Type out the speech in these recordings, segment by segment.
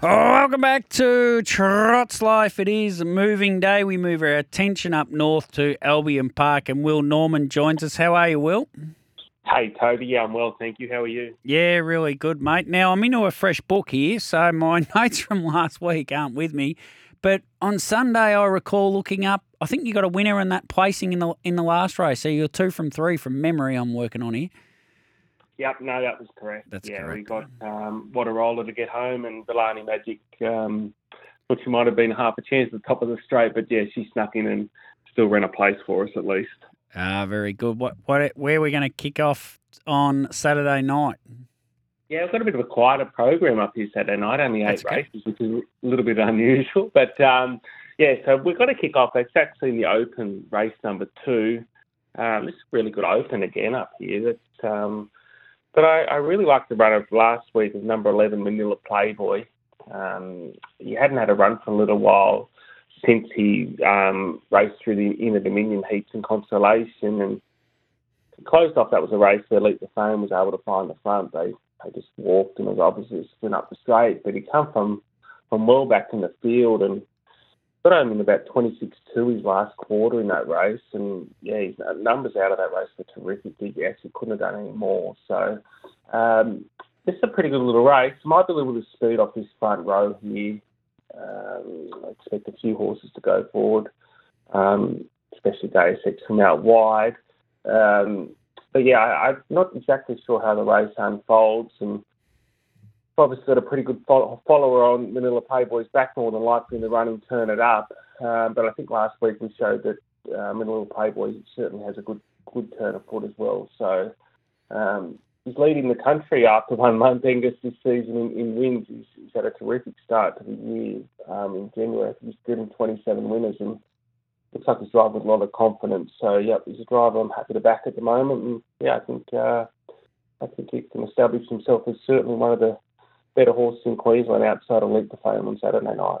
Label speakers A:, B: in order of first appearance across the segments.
A: Welcome back to Trots Life. It is a moving day. We move our attention up north to Albion Park, and Will Norman joins us. How are you, Will?
B: Hey, Toby. Yeah, I'm well, thank you. How are you?
A: Yeah, really good, mate. Now, I'm into a fresh book here, so my notes from last week aren't with me. But on Sunday, I recall looking up. I think you got a winner in that placing in the in the last race. So you're two from three from memory. I'm working on here.
B: Yep, no, that was correct.
A: That's
B: yeah,
A: correct.
B: we got um, what roller to get home, and Belani Magic, um, which might have been half a chance at the top of the straight, but yeah, she snuck in and still ran a place for us at least.
A: Ah, very good. What what where are we going to kick off on Saturday night?
B: Yeah, we've got a bit of a quieter program up here Saturday night, only eight
A: That's good.
B: races, which is a little bit unusual. But um, yeah, so we've got to kick off. It's actually in the Open race number two. Um, this is a really good Open again up here. That's, um, but I, I really liked the run of last week of number 11, Manila Playboy. Um, he hadn't had a run for a little while since he um, raced through the Inter Dominion heats in Consolation and closed off. That was a race where Elite the Fame was able to find the front. They they just walked and was obviously spin up the straight. But he come from from well back in the field and got home in about 26 2 his last quarter in that race. And yeah, his numbers out of that race were terrific. He couldn't have done any more. So um, this is a pretty good little race. Might be a little bit of speed off this front row here. Um, I expect a few horses to go forward, um, especially Ex from out wide. Um, but yeah, I, I'm not exactly sure how the race unfolds, and obviously got a pretty good fol- follower on Manila Playboy's back more than likely in the running, turn it up. Um, but I think last week we showed that uh, Manila Playboy certainly has a good good turn of foot as well. So um, he's leading the country after one month, Angus, this season in, in wins. He's, he's had a terrific start to the year. Um, in January, he's driven 27 winners and looks like he's driving with a lot of confidence. So, yeah, he's a driver I'm happy to back at the moment. And, yeah, I think uh, I think he can establish himself as certainly one of the better horses in Queensland outside of Leap the Fame on Saturday night.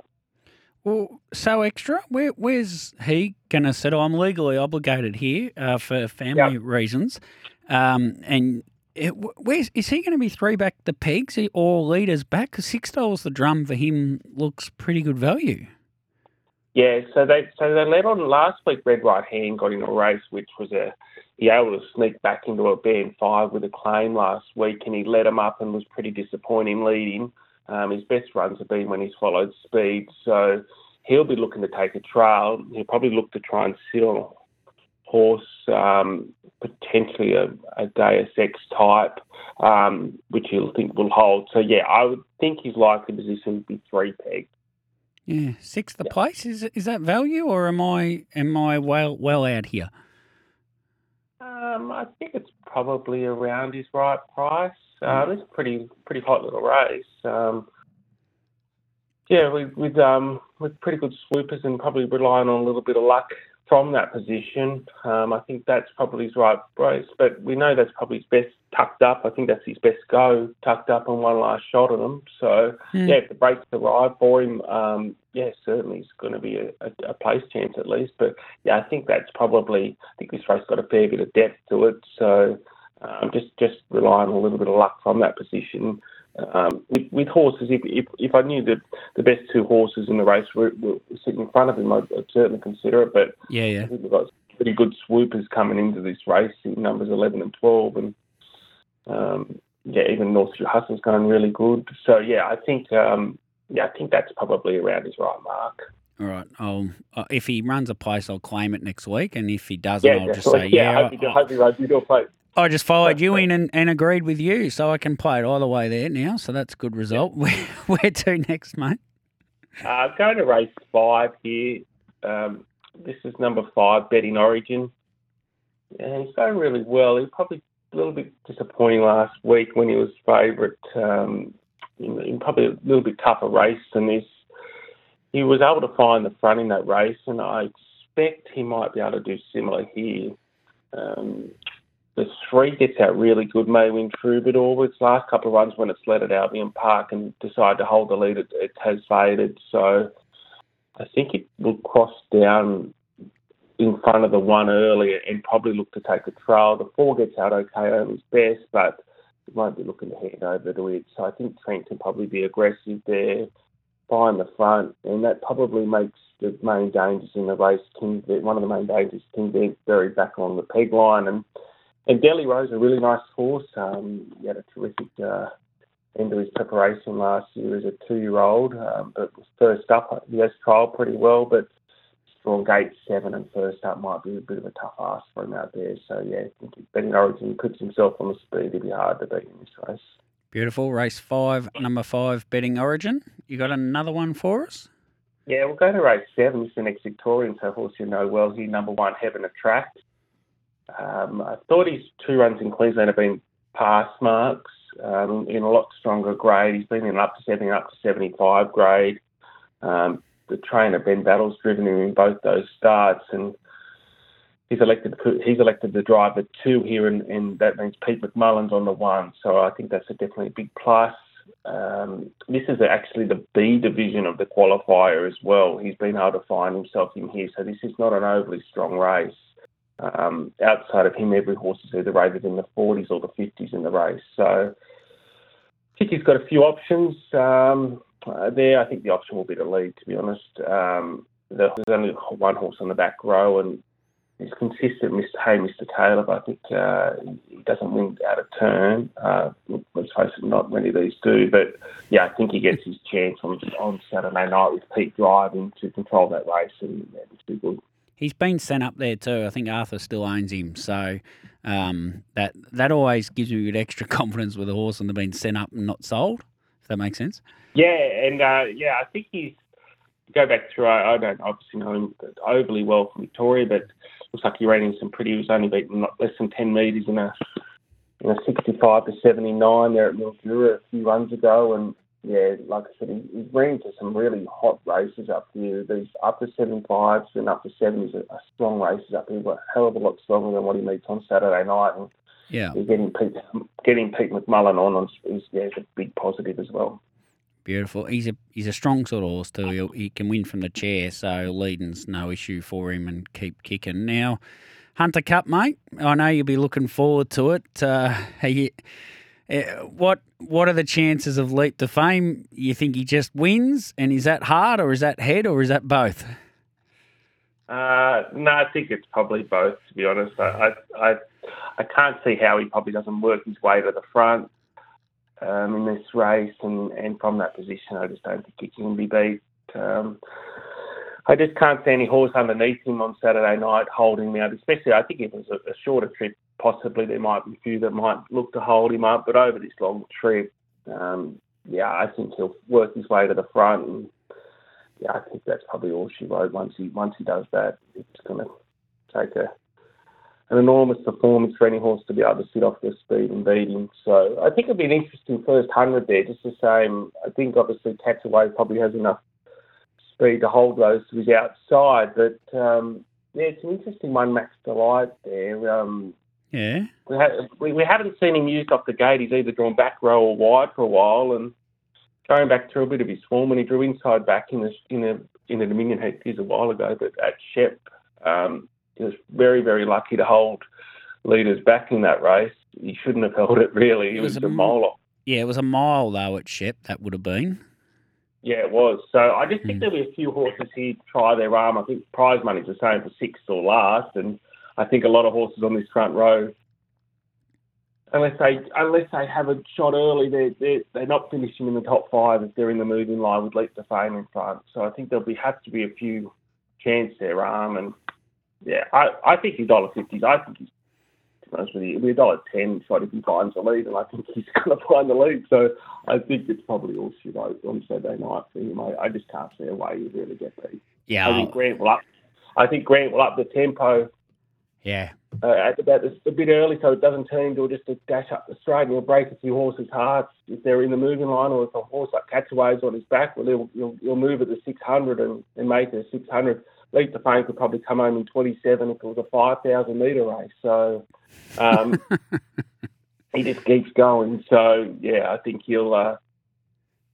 A: Well, so extra. Where where's he going to settle? I'm legally obligated here uh, for family reasons, um, and it, where's is he going to be three back the pegs or leaders back? Because six dollars the drum for him looks pretty good value.
B: Yeah, so they so they led on last week. Red Right Hand got in a race, which was a he able to sneak back into a band five with a claim last week, and he led him up and was pretty disappointing leading. Um, his best runs have been when he's followed speed, so he'll be looking to take a trail. He'll probably look to try and sit on a horse, um, potentially a, a Deus Ex type, um, which he'll think will hold. So yeah, I would think his likely position would be three peg.
A: Yeah, sixth the place is is that value or am I am I well well out here?
B: Um, I think it's probably around his right price. Um, it's a pretty pretty hot little race. Um, yeah, with with um with pretty good swoopers and probably relying on a little bit of luck from that position. Um, I think that's probably his right race. But we know that's probably his best tucked up. I think that's his best go tucked up and one last shot at him. So
A: Hmm.
B: yeah, if the brakes arrive for him, um, yeah, certainly it's going to be a, a, a place chance at least. But yeah, I think that's probably. I think this race got a fair bit of depth to it. So um, just just relying on a little bit of luck from that position. Um, with, with horses, if, if if I knew that the best two horses in the race were, were sitting in front of him, I'd, I'd certainly consider it. But
A: Yeah, yeah.
B: I think we've got pretty good swoopers coming into this race in numbers 11 and 12. And um, yeah, even North Hustle's going really good. So yeah, I think um, yeah, I think that's probably around his right mark.
A: All right. I'll uh, if he runs a place, I'll claim it next week, and if he doesn't,
B: Yeah,
A: I'll just say
B: definitely.
A: yeah.
B: I hope
A: I-
B: I hope he runs into a place.
A: I just followed you in and, and agreed with you, so I can play it either way there now. So that's a good result. Where, where to next, mate?
B: Uh, I'm going to race five here. Um, this is number five, Betting Origin. And he's going really well. He was probably a little bit disappointing last week when he was favourite um, in, probably a little bit tougher race than this. He was able to find the front in that race, and I expect he might be able to do similar here. Um, the three gets out really good, may win Troubadour. Its last couple of runs when it's led at Albion Park and decided to hold the lead, it, it has faded. So I think it will cross down in front of the one earlier and probably look to take a trail. The four gets out okay on his best, but won't be looking to hand over to it. So I think Trent can probably be aggressive there. behind the front, and that probably makes the main dangers in the race. King, one of the main dangers, King very back along the peg line, and and Delhi Rose, a really nice horse. Um, he had a terrific uh, end to his preparation last year as a two-year-old, um, but first up, he has trialled pretty well, but strong gate seven and first up might be a bit of a tough ask for him out there. So yeah, Betting Origin puts himself on the speed, it'd be hard to beat in this race.
A: Beautiful. Race five, number five, Betting Origin. You got another one for us?
B: Yeah, we'll go to race seven. It's the next Victorian, so horse you know well. He number one, Heaven Attract. Um, I thought his two runs in Queensland have been pass marks um, in a lot stronger grade. He's been in up to 70, up to 75 grade. Um, the trainer Ben Battles driven him in both those starts, and he's elected he's elected the driver two here, and, and that means Pete McMullen's on the one. So I think that's a definitely a big plus. Um, this is actually the B division of the qualifier as well. He's been able to find himself in here, so this is not an overly strong race. Um, outside of him, every horse is either rated in the 40s or the 50s in the race. So I think he's got a few options um, uh, there. I think the option will be to lead, to be honest. Um, there's only one horse on the back row, and he's consistent, Mr. Hey, Mr. Taylor, but I think uh, he doesn't win out of turn. Uh, let's face it, not many of these do. But yeah, I think he gets his chance on, on Saturday night with Pete driving to control that race, and that would be good.
A: He's been sent up there too. I think Arthur still owns him, so um, that that always gives you extra confidence with a horse and they've been sent up and not sold. That makes sense.
B: Yeah, and uh, yeah, I think he's go back through. I, I don't obviously know him overly well from Victoria, but looks like he ran in some pretty. He was only beaten less than ten metres in a in a 65 to 79 there at Mildura a few runs ago, and yeah, like I said, he, he's ran to some really hot races up here. These up to 75s and up to 70s are, strong races up here, but a hell of a lot stronger than what he meets on Saturday night. And
A: yeah,
B: getting Pete, getting Pete McMullen on is yeah, is a big positive as well.
A: Beautiful. He's a he's a strong sort of horse too. He'll, he can win from the chair, so leading's no issue for him and keep kicking. Now, Hunter Cup, mate. I know you'll be looking forward to it. Uh, you, uh, what what are the chances of leap to fame? You think he just wins, and is that hard, or is that head, or is that both?
B: Uh, no, I think it's probably both. To be honest, I, I I can't see how he probably doesn't work his way to the front um, in this race, and, and from that position, I just don't think he can be beat. Um, I just can't see any horse underneath him on Saturday night holding him out, especially I think if it was a, a shorter trip, possibly there might be a few that might look to hold him up, but over this long trip, um, yeah, I think he'll work his way to the front, and yeah, I think that's probably all she wrote. Once he once he does that, it's going to take a an enormous performance for any horse to be able to sit off their speed and beat him. So I think it'll be an interesting first hundred there. Just the same, I think obviously Catch A Wave probably has enough speed to hold those to his outside, but um, yeah, it's an interesting one, Max Delight there. Um,
A: yeah,
B: we, ha- we, we haven't seen him used off the gate. He's either drawn back row or wide for a while, and going back through a bit of his form when he drew inside back in the in a in the Dominion Heat a while ago, but at Shep. Um, he was very, very lucky to hold leaders back in that race. He shouldn't have held it really. It, it was, was, a mile off.
A: Yeah, it was a mile though at Shep. That would have been.
B: Yeah, it was. So I just think mm. there'll be a few horses here try their arm. I think prize money's the same for sixth or last, and I think a lot of horses on this front row, unless they unless they have a shot early, they're they're, they're not finishing in the top five if they're in the moving line with Leap to Fame in front. So I think there'll be have to be a few chance there, arm and yeah, I, I think he's dollar fifties. I think he's to be honest with you, it'll be a dollar ten shot if he finds the lead, and I think he's going to find the lead. So I think it's probably all shit on Saturday night for him. I, I just can't see a way he really get beat.
A: Yeah,
B: I think Grant will up. I think Grant will up the tempo.
A: Yeah.
B: Uh, at about a bit early, so it doesn't turn into just a dash up the straight, and he'll break a few horses' hearts if they're in the moving line, or if a horse like Catch A Wave's on his back, well, he'll, he'll, he'll move at the 600 and, and make it a 600. Leap the Fame could probably come home in 27 if it was a 5,000 metre race. So um, he just keeps going. So, yeah, I think he'll, uh,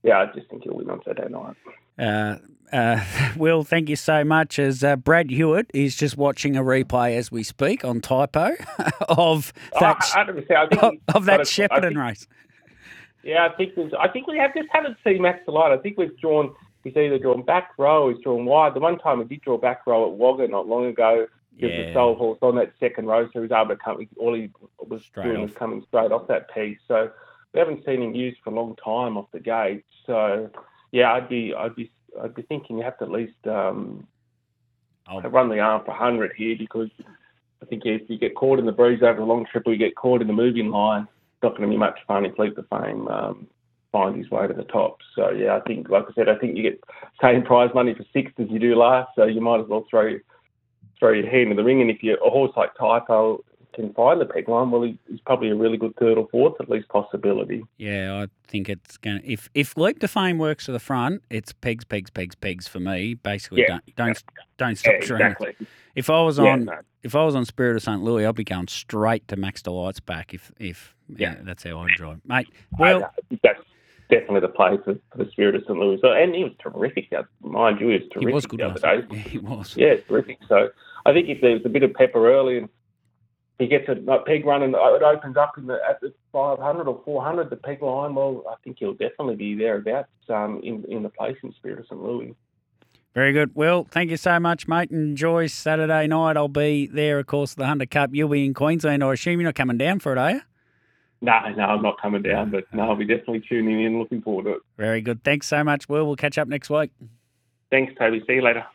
B: yeah, I just think he'll win on Saturday night.
A: Uh, uh, Will, thank you so much. As uh, Brad Hewitt is just watching a replay as we speak on typo of oh, that, oh, of, of that Shepparton race.
B: Yeah, I think I think we have just haven't seen Max Delight. I think we've drawn he's either drawn back row, he's drawn wide. The one time he did draw back row at Wagga not long ago, he was
A: Yeah.
B: the sole horse on that second row, so he was able to come. All he was
A: Straight
B: doing
A: off.
B: was coming straight off that piece. So we haven't seen him used for a long time off the gate. So yeah, I'd be, I'd be, I'd be thinking you have to at least um,
A: I'll,
B: run the arm for 100 here because I think if you get caught in the breeze over a long trip or you get caught in the moving line, it's not going to be much fun if Leap the Fame um, finds his way to the top. So, yeah, I think, like I said, I think you get same prize money for sixth as you do last, so you might as well throw throw your hand in the ring. And if you're a horse like Typo can find the peg line, well, he's probably a really good third or fourth, at least possibility.
A: yeah, I think it's going to. If if Leap to Fame works to the front, it's pegs, pegs, pegs, pegs for me. Basically,
B: Yeah.
A: don't don't don't stop
B: Yeah, exactly.
A: If I was
B: Yeah,
A: on
B: no.
A: if I was on Spirit of St. Louis, I'd be going straight to Max Delight's back. If if yeah,
B: Yeah.
A: that's how I'd drive, mate.
B: Well, that's definitely the play for, for the Spirit of St. Louis. And he was terrific. Mind you, he was terrific
A: he was good
B: the other day.
A: Yeah, he was.
B: Yeah, terrific. So I think if there's a bit of pepper early and he gets a, a peg run and it opens up in the, at the 500 or 400, the peg line, well, I think he'll definitely be thereabouts um, in, in the place in Spirit of St. Louis.
A: Very good. Well, thank you so much, mate. Enjoy Saturday night. I'll be there, of course, the Hunter Cup. You'll be in Queensland. I assume you're not coming down for it, are you?
B: No, no, I'm not coming down, but no, I'll be definitely tuning in, looking forward to it.
A: Very good. Thanks so much, Will. We'll catch up next week.
B: Thanks, Toby. See you later.